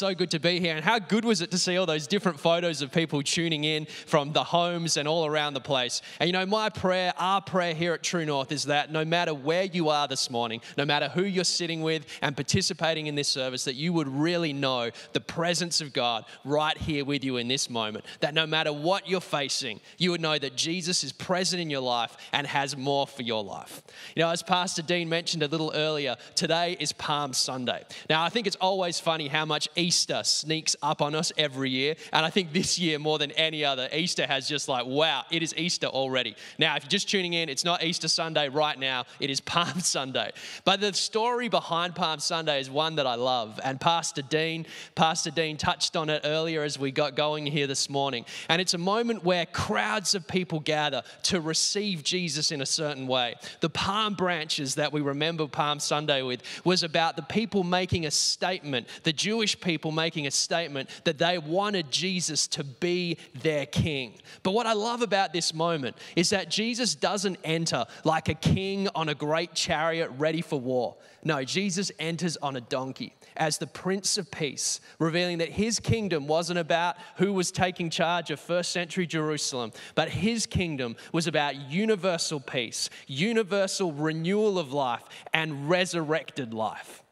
So good to be here. And how good was it to see all those different photos of people tuning in from the homes and all around the place? And you know, my prayer, our prayer here at True North is that no matter where you are this morning, no matter who you're sitting with and participating in this service, that you would really know the presence of God right here with you in this moment. That no matter what you're facing, you would know that Jesus is present in your life and has more for your life. You know, as Pastor Dean mentioned a little earlier, today is Palm Sunday. Now, I think it's always funny how much Easter sneaks up on us every year. And I think this year, more than any other, Easter has just like, wow, it is Easter already. Now, if you're just tuning in, it's not Easter Sunday right now, it is Palm Sunday. But the story behind Palm Sunday is one that I love. And Pastor Dean, Pastor Dean touched on it earlier as we got going here this morning. And it's a moment where crowds of people gather to receive Jesus in a certain way. The palm branches that we remember Palm Sunday with was about the people making a statement, the Jewish people people making a statement that they wanted Jesus to be their king. But what I love about this moment is that Jesus doesn't enter like a king on a great chariot ready for war. No, Jesus enters on a donkey as the Prince of Peace, revealing that his kingdom wasn't about who was taking charge of first century Jerusalem, but his kingdom was about universal peace, universal renewal of life, and resurrected life.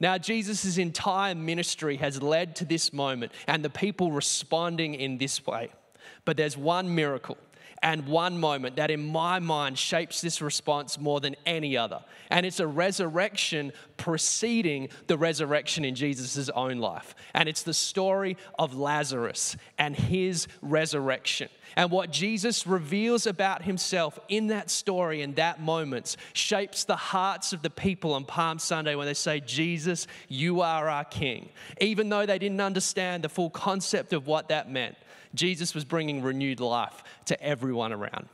Now, Jesus' entire ministry has led to this moment and the people responding in this way. But there's one miracle and one moment that, in my mind, shapes this response more than any other. And it's a resurrection preceding the resurrection in Jesus' own life. And it's the story of Lazarus and his resurrection. And what Jesus reveals about himself in that story and that moment shapes the hearts of the people on Palm Sunday when they say, Jesus, you are our King. Even though they didn't understand the full concept of what that meant. Jesus was bringing renewed life to everyone around.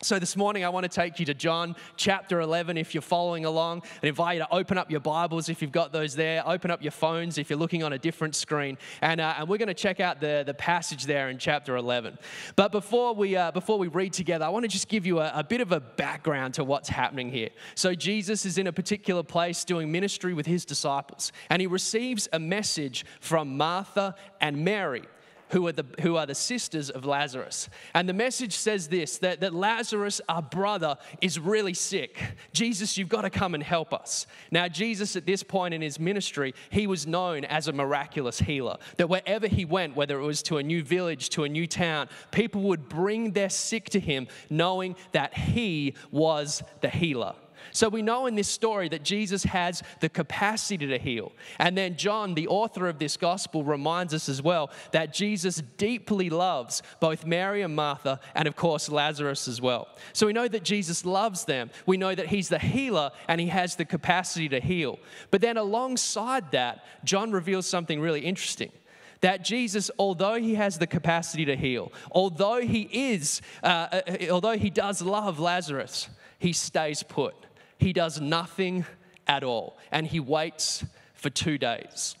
So, this morning, I want to take you to John chapter 11 if you're following along, and invite you to open up your Bibles if you've got those there, open up your phones if you're looking on a different screen, and, uh, and we're going to check out the, the passage there in chapter 11. But before we, uh, before we read together, I want to just give you a, a bit of a background to what's happening here. So, Jesus is in a particular place doing ministry with his disciples, and he receives a message from Martha and Mary who are the, who are the sisters of Lazarus. And the message says this that, that Lazarus, our brother, is really sick. Jesus, you've got to come and help us. Now, Jesus, at this point in his ministry, he was known as a miraculous healer. That wherever he went, whether it was to a new village, to a new town, people would bring their sick to him, knowing that he was the healer. So we know in this story that Jesus has the capacity to heal. And then John, the author of this gospel, reminds us as well that Jesus deeply loves both Mary and Martha, and of course, Lazarus as well. So we know that Jesus loves them. We know that he's the healer and he has the capacity to heal. But then alongside that, John reveals something really interesting that Jesus, although he has the capacity to heal, although he is, uh, uh although he does love Lazarus, he stays put. He does nothing at all, and he waits for two days.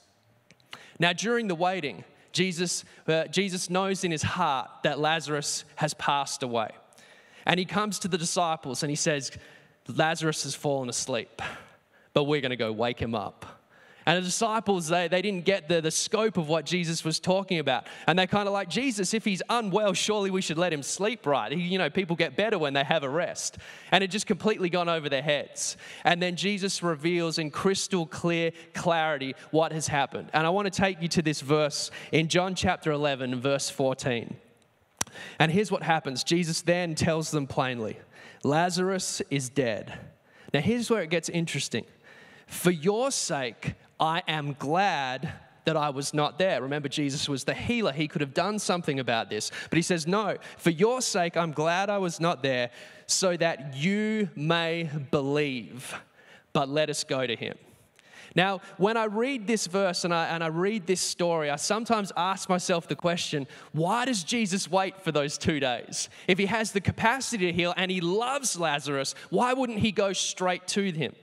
Now, during the waiting, Jesus, uh, Jesus knows in his heart that Lazarus has passed away. And he comes to the disciples and he says, Lazarus has fallen asleep, but we're going to go wake him up. And the disciples, they, they didn't get the, the scope of what Jesus was talking about. And they kind of like, Jesus, if he's unwell, surely we should let him sleep right. He, you know, people get better when they have a rest. And it just completely gone over their heads. And then Jesus reveals in crystal clear clarity what has happened. And I want to take you to this verse in John chapter 11, verse 14. And here's what happens Jesus then tells them plainly Lazarus is dead. Now, here's where it gets interesting. For your sake, I am glad that I was not there. Remember, Jesus was the healer. He could have done something about this. But he says, No, for your sake, I'm glad I was not there so that you may believe. But let us go to him. Now, when I read this verse and I, and I read this story, I sometimes ask myself the question why does Jesus wait for those two days? If he has the capacity to heal and he loves Lazarus, why wouldn't he go straight to him?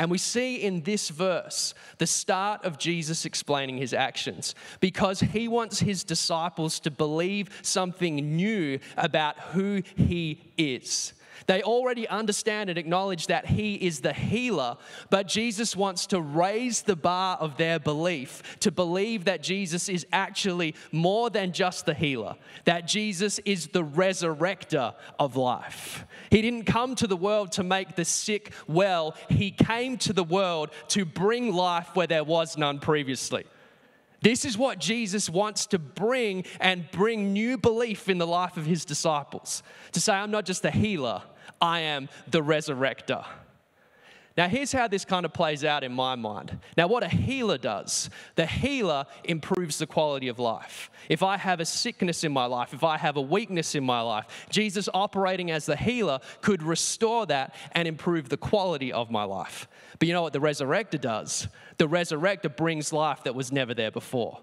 And we see in this verse the start of Jesus explaining his actions because he wants his disciples to believe something new about who he is. They already understand and acknowledge that He is the healer, but Jesus wants to raise the bar of their belief to believe that Jesus is actually more than just the healer, that Jesus is the resurrector of life. He didn't come to the world to make the sick well, He came to the world to bring life where there was none previously. This is what Jesus wants to bring and bring new belief in the life of his disciples. To say, I'm not just the healer, I am the resurrector. Now, here's how this kind of plays out in my mind. Now, what a healer does, the healer improves the quality of life. If I have a sickness in my life, if I have a weakness in my life, Jesus operating as the healer could restore that and improve the quality of my life. But you know what the resurrector does? The resurrector brings life that was never there before.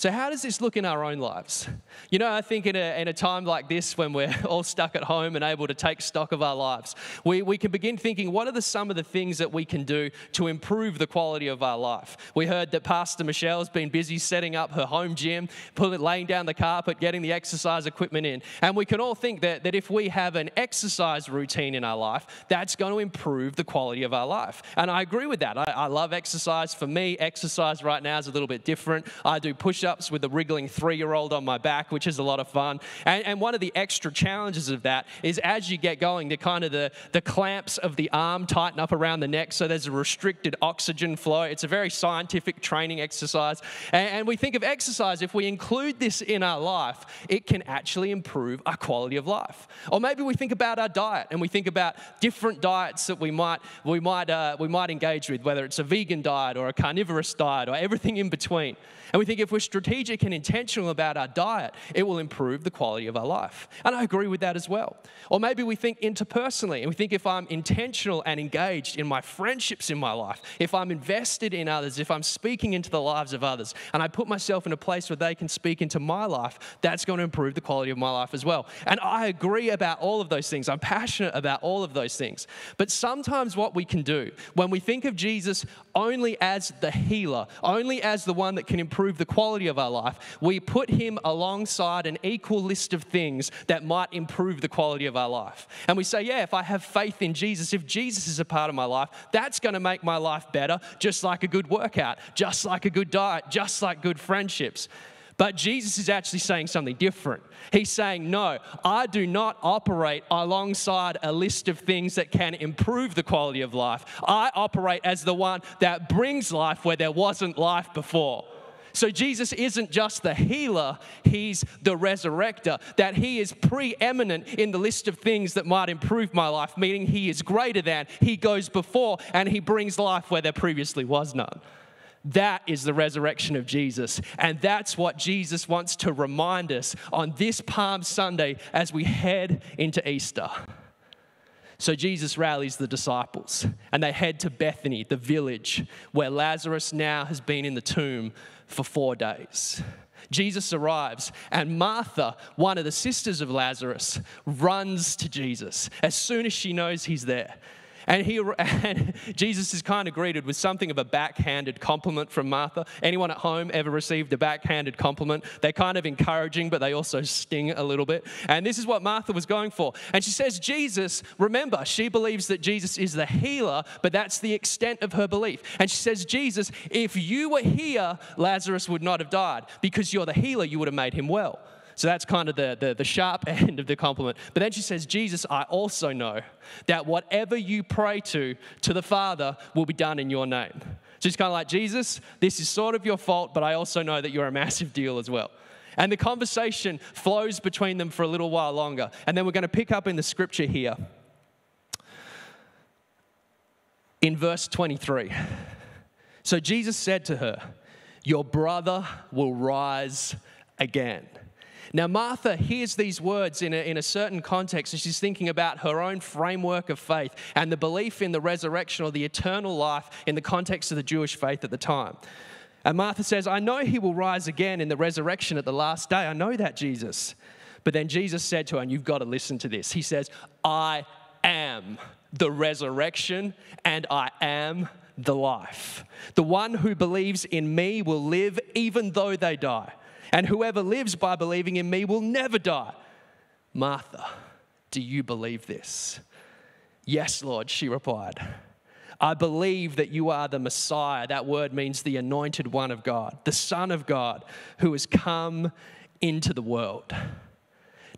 So, how does this look in our own lives? You know, I think in a, in a time like this when we're all stuck at home and able to take stock of our lives, we, we can begin thinking what are the, some of the things that we can do to improve the quality of our life? We heard that Pastor Michelle's been busy setting up her home gym, pulling, laying down the carpet, getting the exercise equipment in. And we can all think that, that if we have an exercise routine in our life, that's going to improve the quality of our life. And I agree with that. I, I love exercise. For me, exercise right now is a little bit different. I do push ups ups with a wriggling three year old on my back, which is a lot of fun. And, and one of the extra challenges of that is as you get going, the kind of the, the clamps of the arm tighten up around the neck so there's a restricted oxygen flow. It's a very scientific training exercise. And, and we think of exercise, if we include this in our life, it can actually improve our quality of life. Or maybe we think about our diet and we think about different diets that we might, we might, uh, we might engage with, whether it's a vegan diet or a carnivorous diet or everything in between. And we think if we're strategic and intentional about our diet, it will improve the quality of our life. And I agree with that as well. Or maybe we think interpersonally and we think if I'm intentional and engaged in my friendships in my life, if I'm invested in others, if I'm speaking into the lives of others, and I put myself in a place where they can speak into my life, that's going to improve the quality of my life as well. And I agree about all of those things. I'm passionate about all of those things. But sometimes what we can do when we think of Jesus only as the healer, only as the one that can improve improve the quality of our life, we put him alongside an equal list of things that might improve the quality of our life. And we say, yeah, if I have faith in Jesus, if Jesus is a part of my life, that's going to make my life better, just like a good workout, just like a good diet, just like good friendships. But Jesus is actually saying something different. He's saying, No, I do not operate alongside a list of things that can improve the quality of life. I operate as the one that brings life where there wasn't life before. So Jesus isn't just the healer, he's the resurrector. That he is preeminent in the list of things that might improve my life, meaning he is greater than, he goes before, and he brings life where there previously was none. That is the resurrection of Jesus. And that's what Jesus wants to remind us on this Palm Sunday as we head into Easter. So Jesus rallies the disciples and they head to Bethany, the village where Lazarus now has been in the tomb for four days. Jesus arrives, and Martha, one of the sisters of Lazarus, runs to Jesus as soon as she knows he's there. And, he, and Jesus is kind of greeted with something of a backhanded compliment from Martha. Anyone at home ever received a backhanded compliment? They're kind of encouraging, but they also sting a little bit. And this is what Martha was going for. And she says, Jesus, remember, she believes that Jesus is the healer, but that's the extent of her belief. And she says, Jesus, if you were here, Lazarus would not have died. Because you're the healer, you would have made him well. So that's kind of the, the, the, sharp end of the compliment. But then she says, Jesus, I also know that whatever you pray to, to the Father, will be done in your name. So she's kind of like, Jesus, this is sort of your fault, but I also know that you're a massive deal as well. And the conversation flows between them for a little while longer. And then we're going to pick up in the scripture here in verse 23. So Jesus said to her, Your brother will rise again. Now, Martha hears these words in a, in a certain context, and she's thinking about her own framework of faith and the belief in the resurrection or the eternal life in the context of the Jewish faith at the time. And Martha says, I know he will rise again in the resurrection at the last day. I know that, Jesus. But then Jesus said to her, and you've got to listen to this He says, I am the resurrection and I am the life. The one who believes in me will live even though they die and whoever lives by believing in me will never die. Martha, Do you believe this? Yes, Lord, she replied. I believe that you are the Messiah. That word means the anointed one of God, the Son of God, who has come into the world.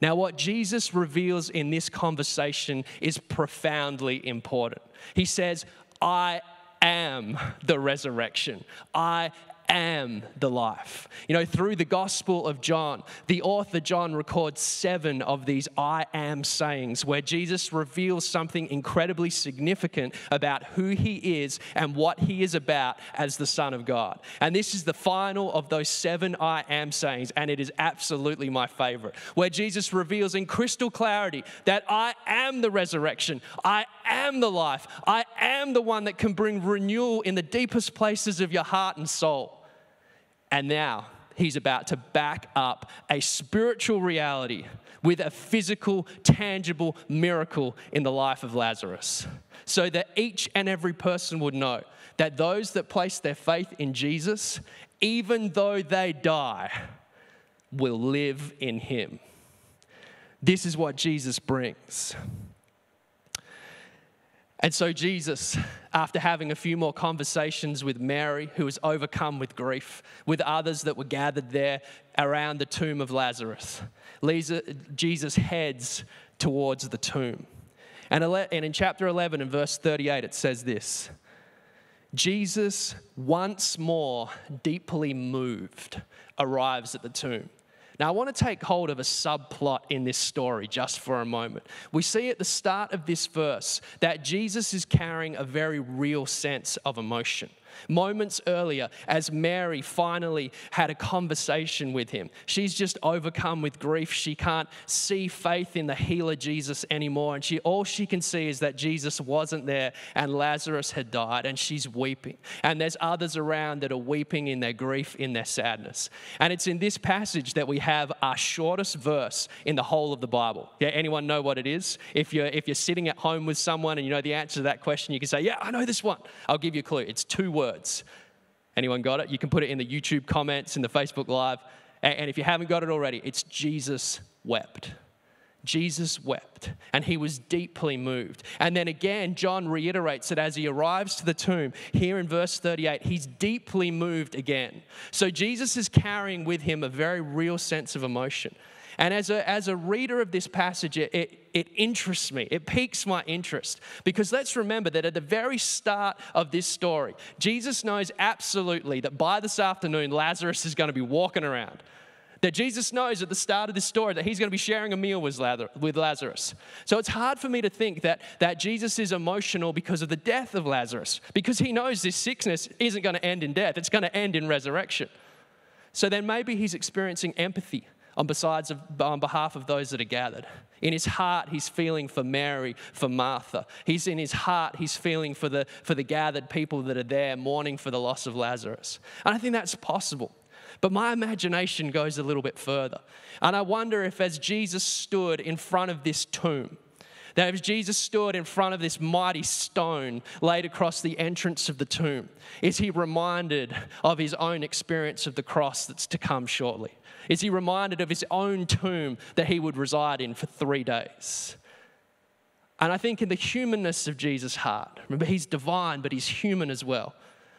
Now, what Jesus reveals in this conversation is profoundly important. He says, I am the resurrection. I am the life. You know, through the Gospel of John, the author John records seven of these I am sayings where Jesus reveals something incredibly significant about who he is and what he is about as the Son of God. And this is the final of those seven I am sayings, and it is absolutely my favorite, where Jesus reveals in crystal clarity that I am the resurrection, I am the life, I am the one that can bring renewal in the deepest places of your heart and soul. And now he's about to back up a spiritual reality with a physical, tangible miracle in the life of Lazarus. So that each and every person would know that those that place their faith in Jesus, even though they die, will live in him. This is what Jesus brings. And so, Jesus, after having a few more conversations with Mary, who was overcome with grief, with others that were gathered there around the tomb of Lazarus, uh, Jesus heads towards the tomb. And in chapter 11 and verse 38, it says this Jesus, once more deeply moved, arrives at the tomb. Now, I want to take hold of a subplot in this story just for a moment. We see at the start of this verse that Jesus is carrying a very real sense of emotion. Moments earlier, as Mary finally had a conversation with him, she's just overcome with grief. She can't see faith in the healer Jesus anymore. And she, all she can see is that Jesus wasn't there and Lazarus had died, and she's weeping. And there's others around that are weeping in their grief, in their sadness. And it's in this passage that we have our shortest verse in the whole of the Bible. Yeah, anyone know what it is? If you're, if you're sitting at home with someone and you know the answer to that question, you can say, Yeah, I know this one. I'll give you a clue. It's two words words. Anyone got it? You can put it in the YouTube comments, in the Facebook Live. And if you haven't got it already, it's Jesus wept. Jesus wept and he was deeply moved. And then again, John reiterates that as he arrives to the tomb, here in verse 38, he's deeply moved again. So Jesus is carrying with him a very real sense of emotion. And as a, as a reader of this passage, it, it, it interests me. It piques my interest. Because let's remember that at the very start of this story, Jesus knows absolutely that by this afternoon, Lazarus is going to be walking around. That Jesus knows at the start of this story that he's going to be sharing a meal with Lazarus. So it's hard for me to think that, that Jesus is emotional because of the death of Lazarus, because he knows this sickness isn't going to end in death, it's going to end in resurrection. So then maybe he's experiencing empathy on, besides of, on behalf of those that are gathered. In his heart, he's feeling for Mary, for Martha. He's in his heart, he's feeling for the, for the gathered people that are there mourning for the loss of Lazarus. And I think that's possible. But my imagination goes a little bit further. And I wonder if, as Jesus stood in front of this tomb, that if Jesus stood in front of this mighty stone laid across the entrance of the tomb, is he reminded of his own experience of the cross that's to come shortly? Is he reminded of his own tomb that he would reside in for three days? And I think in the humanness of Jesus' heart, remember, he's divine, but he's human as well,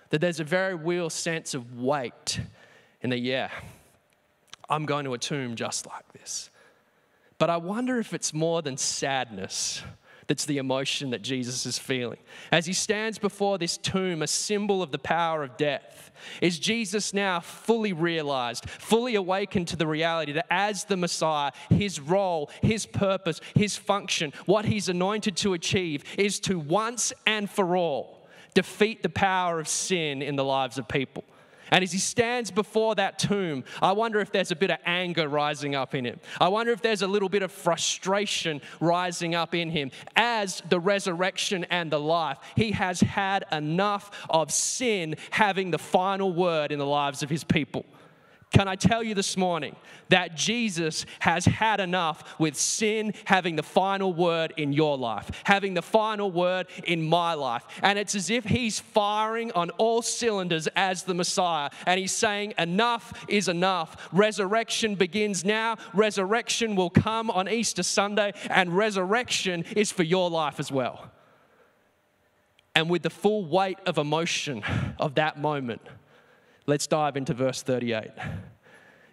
that there's a very real sense of weight in that, yeah, I'm going to a tomb just like this. But I wonder if it's more than sadness that's the emotion that Jesus is feeling. As he stands before this tomb, a symbol of the power of death, is Jesus now fully realized, fully awakened to the reality that as the Messiah, his role, his purpose, his function, what he's anointed to achieve is to once and for all defeat the power of sin in the lives of people. And as he stands before that tomb, I wonder if there's a bit of anger rising up in him. I wonder if there's a little bit of frustration rising up in him. As the resurrection and the life, he has had enough of sin having the final word in the lives of his people. Can I tell you this morning that Jesus has had enough with sin having the final word in your life, having the final word in my life? And it's as if he's firing on all cylinders as the Messiah. And he's saying, Enough is enough. Resurrection begins now. Resurrection will come on Easter Sunday, and resurrection is for your life as well. And with the full weight of emotion of that moment, Let's dive into verse 38.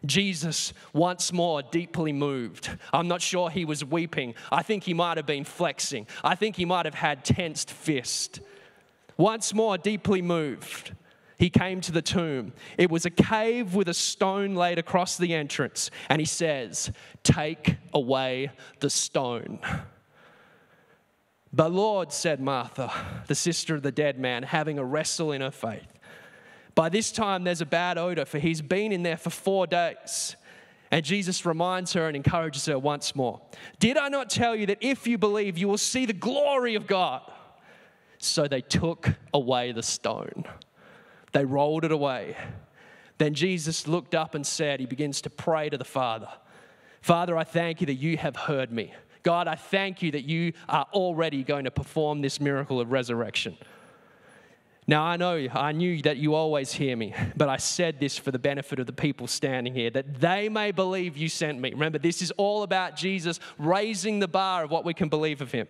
Jesus, once more, deeply moved. I'm not sure he was weeping. I think he might have been flexing. I think he might have had tensed fist. Once more, deeply moved, he came to the tomb. It was a cave with a stone laid across the entrance. And he says, Take away the stone. But Lord, said Martha, the sister of the dead man, having a wrestle in her faith, by this time, there's a bad odor, for he's been in there for four days. And Jesus reminds her and encourages her once more Did I not tell you that if you believe, you will see the glory of God? So they took away the stone, they rolled it away. Then Jesus looked up and said, He begins to pray to the Father Father, I thank you that you have heard me. God, I thank you that you are already going to perform this miracle of resurrection. Now, I know, I knew that you always hear me, but I said this for the benefit of the people standing here, that they may believe you sent me. Remember, this is all about Jesus raising the bar of what we can believe of him,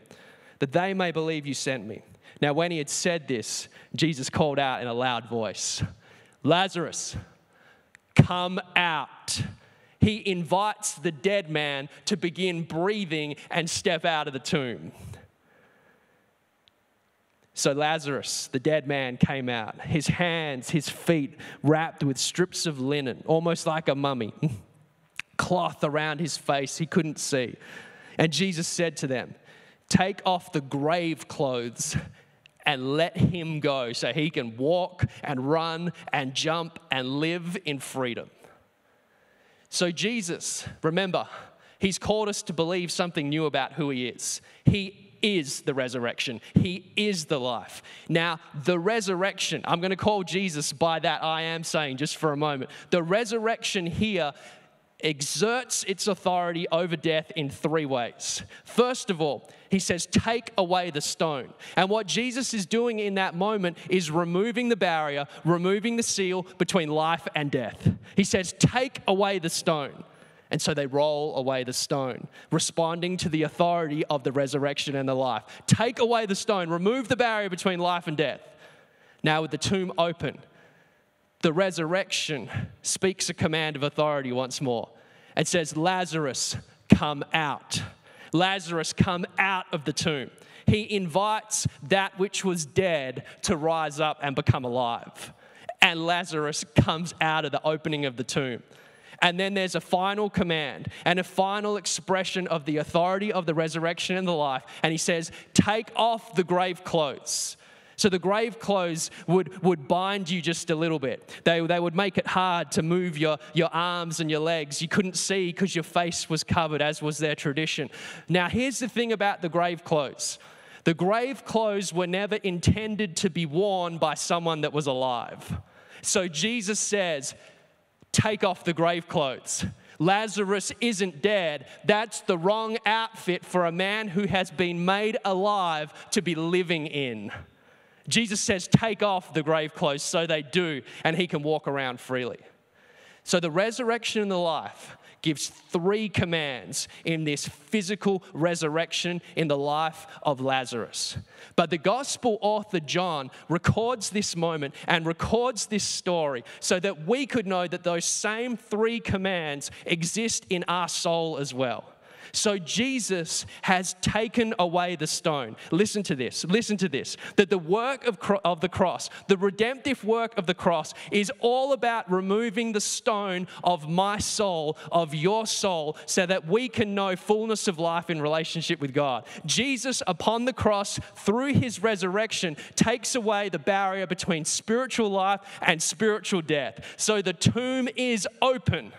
that they may believe you sent me. Now, when he had said this, Jesus called out in a loud voice, Lazarus, come out. He invites the dead man to begin breathing and step out of the tomb. So Lazarus, the dead man, came out, his hands, his feet wrapped with strips of linen, almost like a mummy, cloth around his face, he couldn't see. And Jesus said to them, Take off the grave clothes and let him go so he can walk and run and jump and live in freedom. So, Jesus, remember, he's called us to believe something new about who he is. He is the resurrection. He is the life. Now, the resurrection, I'm going to call Jesus by that I am saying just for a moment. The resurrection here exerts its authority over death in three ways. First of all, he says, Take away the stone. And what Jesus is doing in that moment is removing the barrier, removing the seal between life and death. He says, Take away the stone. And so they roll away the stone, responding to the authority of the resurrection and the life. Take away the stone, remove the barrier between life and death. Now, with the tomb open, the resurrection speaks a command of authority once more. It says, Lazarus, come out. Lazarus, come out of the tomb. He invites that which was dead to rise up and become alive. And Lazarus comes out of the opening of the tomb. And then there's a final command and a final expression of the authority of the resurrection and the life. And he says, Take off the grave clothes. So the grave clothes would, would bind you just a little bit. They, they would make it hard to move your, your arms and your legs. You couldn't see because your face was covered, as was their tradition. Now, here's the thing about the grave clothes the grave clothes were never intended to be worn by someone that was alive. So Jesus says, take off the grave clothes. Lazarus isn't dead. That's the wrong outfit for a man who has been made alive to be living in. Jesus says, Take off the grave clothes, so they do, and he can walk around freely. So the resurrection and the life gives three commands in this physical resurrection in the life of Lazarus. But the gospel author John records this moment and records this story so that we could know that those same three commands exist in our soul as well. So Jesus has taken away the stone. Listen to this. Listen to this. That the work of, of the cross, the redemptive work of the cross, is all about removing the stone of my soul, of your soul, so that we can know fullness of life in relationship with God. Jesus, upon the cross, through his resurrection, takes away the barrier between spiritual life and spiritual death. So the tomb is open.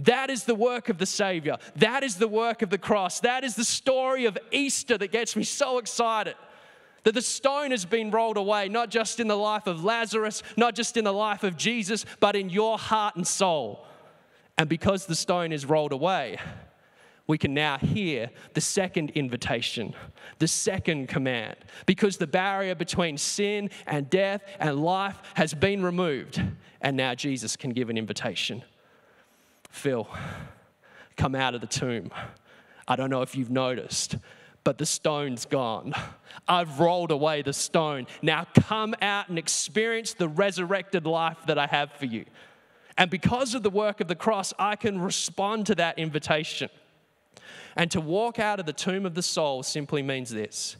That is the work of the Savior. That is the work of the cross. That is the story of Easter that gets me so excited. That the stone has been rolled away, not just in the life of Lazarus, not just in the life of Jesus, but in your heart and soul. And because the stone is rolled away, we can now hear the second invitation, the second command, because the barrier between sin and death and life has been removed. And now Jesus can give an invitation Phil, come out of the tomb. I don't know if you've noticed, but the stone's gone. I've rolled away the stone. Now come out and experience the resurrected life that I have for you. And because of the work of the cross, I can respond to that invitation. And to walk out of the tomb of the soul simply means this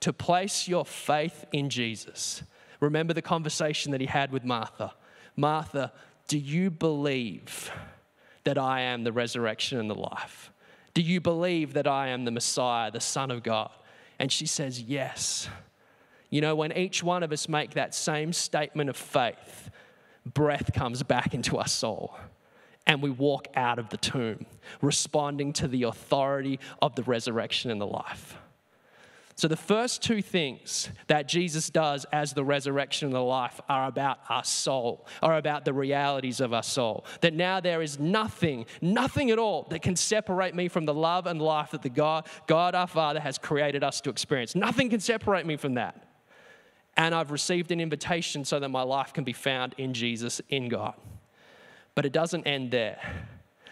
to place your faith in Jesus. Remember the conversation that he had with Martha. Martha, do you believe that I am the resurrection and the life? Do you believe that I am the Messiah, the Son of God? And she says, Yes. You know, when each one of us make that same statement of faith, breath comes back into our soul and we walk out of the tomb, responding to the authority of the resurrection and the life. So, the first two things that Jesus does as the resurrection and the life are about our soul, are about the realities of our soul. That now there is nothing, nothing at all that can separate me from the love and life that the God, God our Father has created us to experience. Nothing can separate me from that. And I've received an invitation so that my life can be found in Jesus, in God. But it doesn't end there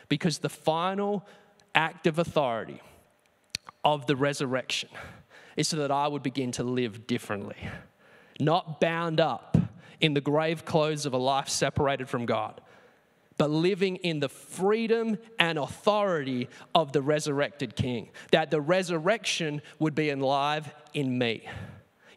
because the final act of authority of the resurrection is so that I would begin to live differently, not bound up in the grave clothes of a life separated from God, but living in the freedom and authority of the resurrected King, that the resurrection would be alive in me.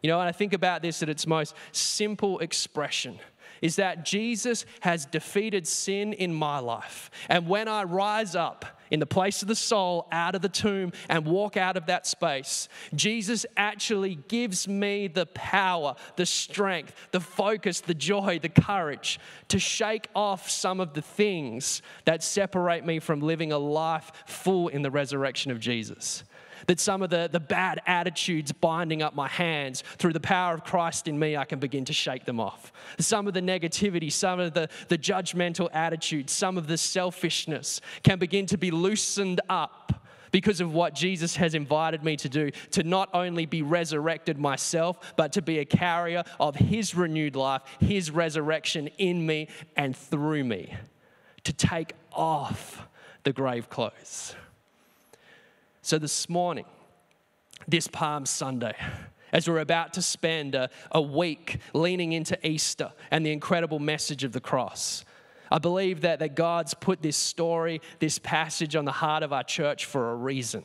You know, when I think about this at its most simple expression, is that Jesus has defeated sin in my life. And when I rise up in the place of the soul out of the tomb and walk out of that space, Jesus actually gives me the power, the strength, the focus, the joy, the courage to shake off some of the things that separate me from living a life full in the resurrection of Jesus that some of the, the bad attitudes binding up my hands, through the power of Christ in me, I can begin to shake them off. Some of the negativity, some of the, the judgmental attitudes, some of the selfishness can begin to be loosened up because of what Jesus has invited me to do to not only be resurrected myself, but to be a carrier of His renewed life, His resurrection in me and through me, to take off the grave clothes. So, this morning, this Palm Sunday, as we're about to spend a, a, week leaning into Easter and the incredible message of the cross, I believe that, that God's put this story, this passage on the heart of our church for a reason.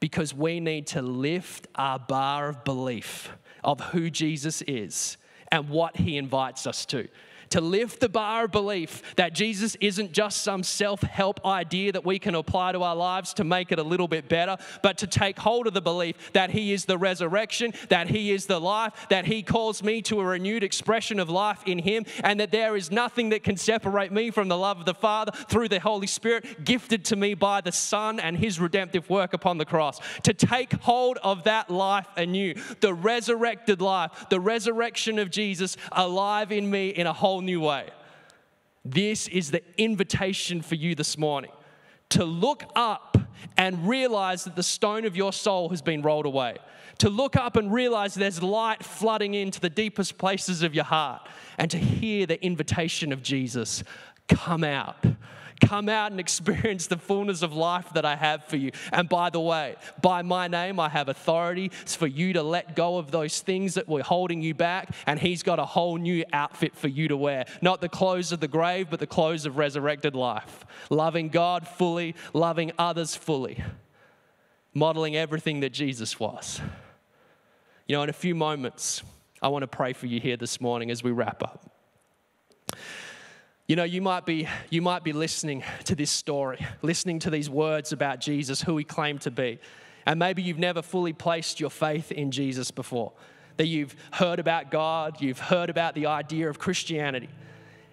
Because we need to lift our bar of belief of who Jesus is and what he invites us to to lift the bar of belief that Jesus isn't just some self help idea that we can apply to our lives to make it a little bit better, but to take hold of the belief that He is the resurrection, that He is the life, that He calls me to a renewed expression of life in Him, and that there is nothing that can separate me from the love of the Father through the Holy Spirit gifted to me by the Son and His redemptive work upon the cross. To take hold of that life anew, the resurrected life, the resurrection of Jesus alive in me in a whole new way. This is the invitation for you this morning to look up and realize that the stone of your soul has been rolled away. To look up and realize there's light flooding into the deepest places of your heart, and to hear the invitation of Jesus come out Come out and experience the fullness of life that I have for you. And by the way, by my name, I have authority it's for you to let go of those things that were holding you back. And He's got a whole new outfit for you to wear. Not the clothes of the grave, but the clothes of resurrected life. Loving God fully, loving others fully, modeling everything that Jesus was. You know, in a few moments, I want to pray for you here this morning as we wrap up. You know, you might be you might be listening to this story, listening to these words about Jesus, who he claimed to be. And maybe you've never fully placed your faith in Jesus before. That you've heard about God, you've heard about the idea of Christianity.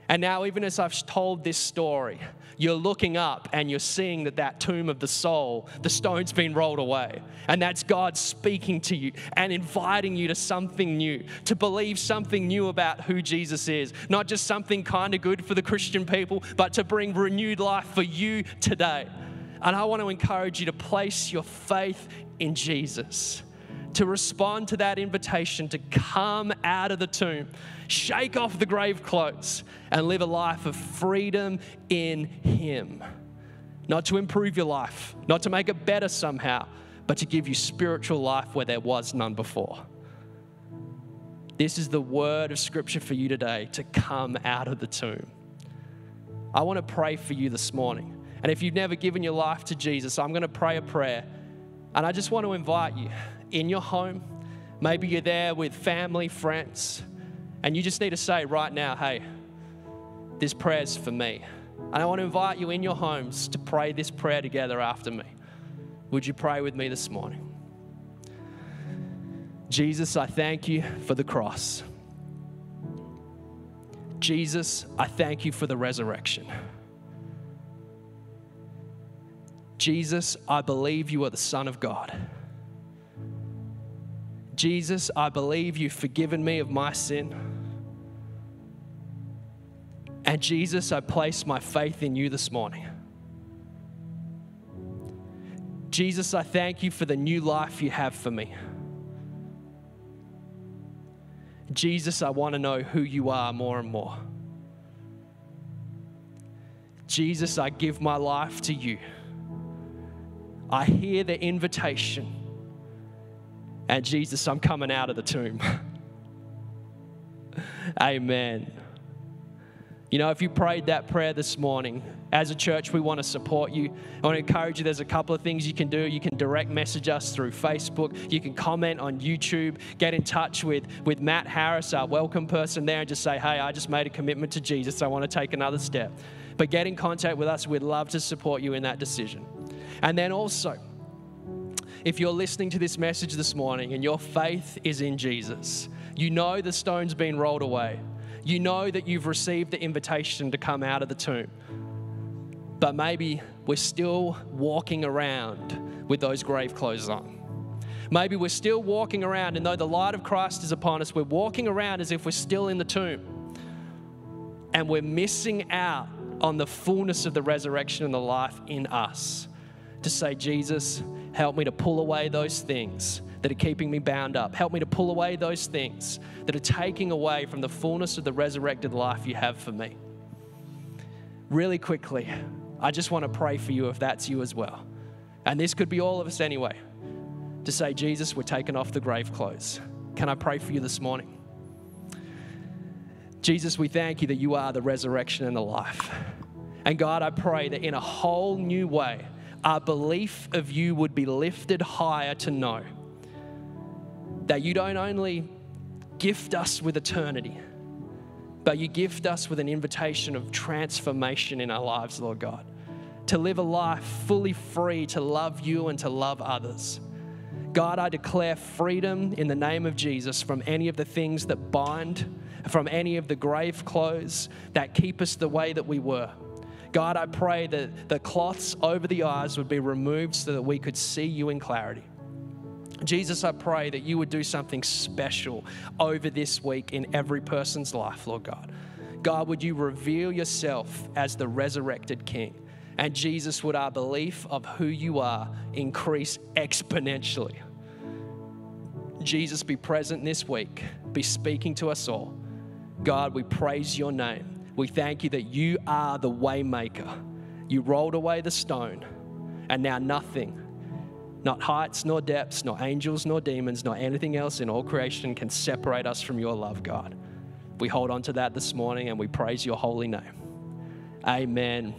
And now, even as I've told this story, you're looking up and you're seeing that that tomb of the soul, the stone's been rolled away. And that's God speaking to you and inviting you to something new, to believe something new about who Jesus is. Not just something kind of good for the Christian people, but to bring renewed life for you today. And I want to encourage you to place your faith in Jesus to respond to that invitation to come out of the tomb, shake off the grave clothes, and live a life of freedom in Him. Not to improve your life, not to make it better somehow, but to give you spiritual life where there was none before. This is the word of Scripture for you today to come out of the tomb. I want to pray for you this morning. And if you've never given your life to Jesus, I'm going to pray a prayer. And I just want to invite you in your home. Maybe you're there with family, friends, and you just need to say right now, hey, this prayer's for me. And I want to invite you in your homes to pray this prayer together after me. Would you pray with me this morning? Jesus, I thank you for the cross. Jesus, I thank you for the resurrection. Jesus, I believe you are the Son of God. Jesus, I believe you've forgiven me of my sin. And Jesus, I place my faith in you this morning. Jesus, I thank you for the new life you have for me. Jesus, I want to know who you are more and more. Jesus, I give my life to you. I hear the invitation and Jesus, I'm coming out of the tomb. Amen. You know, if you prayed that prayer this morning, as a church, we want to support you. I want to encourage you. There's a couple of things you can do. You can direct message us through Facebook. You can comment on YouTube. Get in touch with, with Matt Harris, our welcome person there, and just say, hey, I just made a commitment to Jesus. I want to take another step. But get in contact with us. We'd love to support you in that decision. And then also, if you're listening to this message this morning and your faith is in Jesus, you know the stone's been rolled away. You know that you've received the invitation to come out of the tomb. But maybe we're still walking around with those grave clothes on. Maybe we're still walking around, and though the light of Christ is upon us, we're walking around as if we're still in the tomb. And we're missing out on the fullness of the resurrection and the life in us. To say, Jesus, Help me to pull away those things that are keeping me bound up. Help me to pull away those things that are taking away from the fullness of the resurrected life you have for me. Really quickly, I just want to pray for you if that's you as well. And this could be all of us anyway. To say, Jesus, we're taking off the grave clothes. Can I pray for you this morning? Jesus, we thank you that you are the resurrection and the life. And God, I pray that in a whole new way, our belief of you would be lifted higher to know that you don't only gift us with eternity, but you gift us with an invitation of transformation in our lives, Lord God. To live a life fully free to love you and to love others. God, I declare freedom in the name of Jesus from any of the things that bind, from any of the grave clothes that keep us the way that we were. God, I pray that the cloths over the eyes would be removed so that we could see you in clarity. Jesus, I pray that you would do something special over this week in every person's life, Lord God. God, would you reveal yourself as the resurrected King? And Jesus, would our belief of who you are increase exponentially? Jesus, be present this week, be speaking to us all. God, we praise your name. We thank you that you are the waymaker. You rolled away the stone, and now nothing, not heights, nor depths, nor angels, nor demons, nor anything else in all creation can separate us from your love, God. We hold on to that this morning and we praise your holy name. Amen.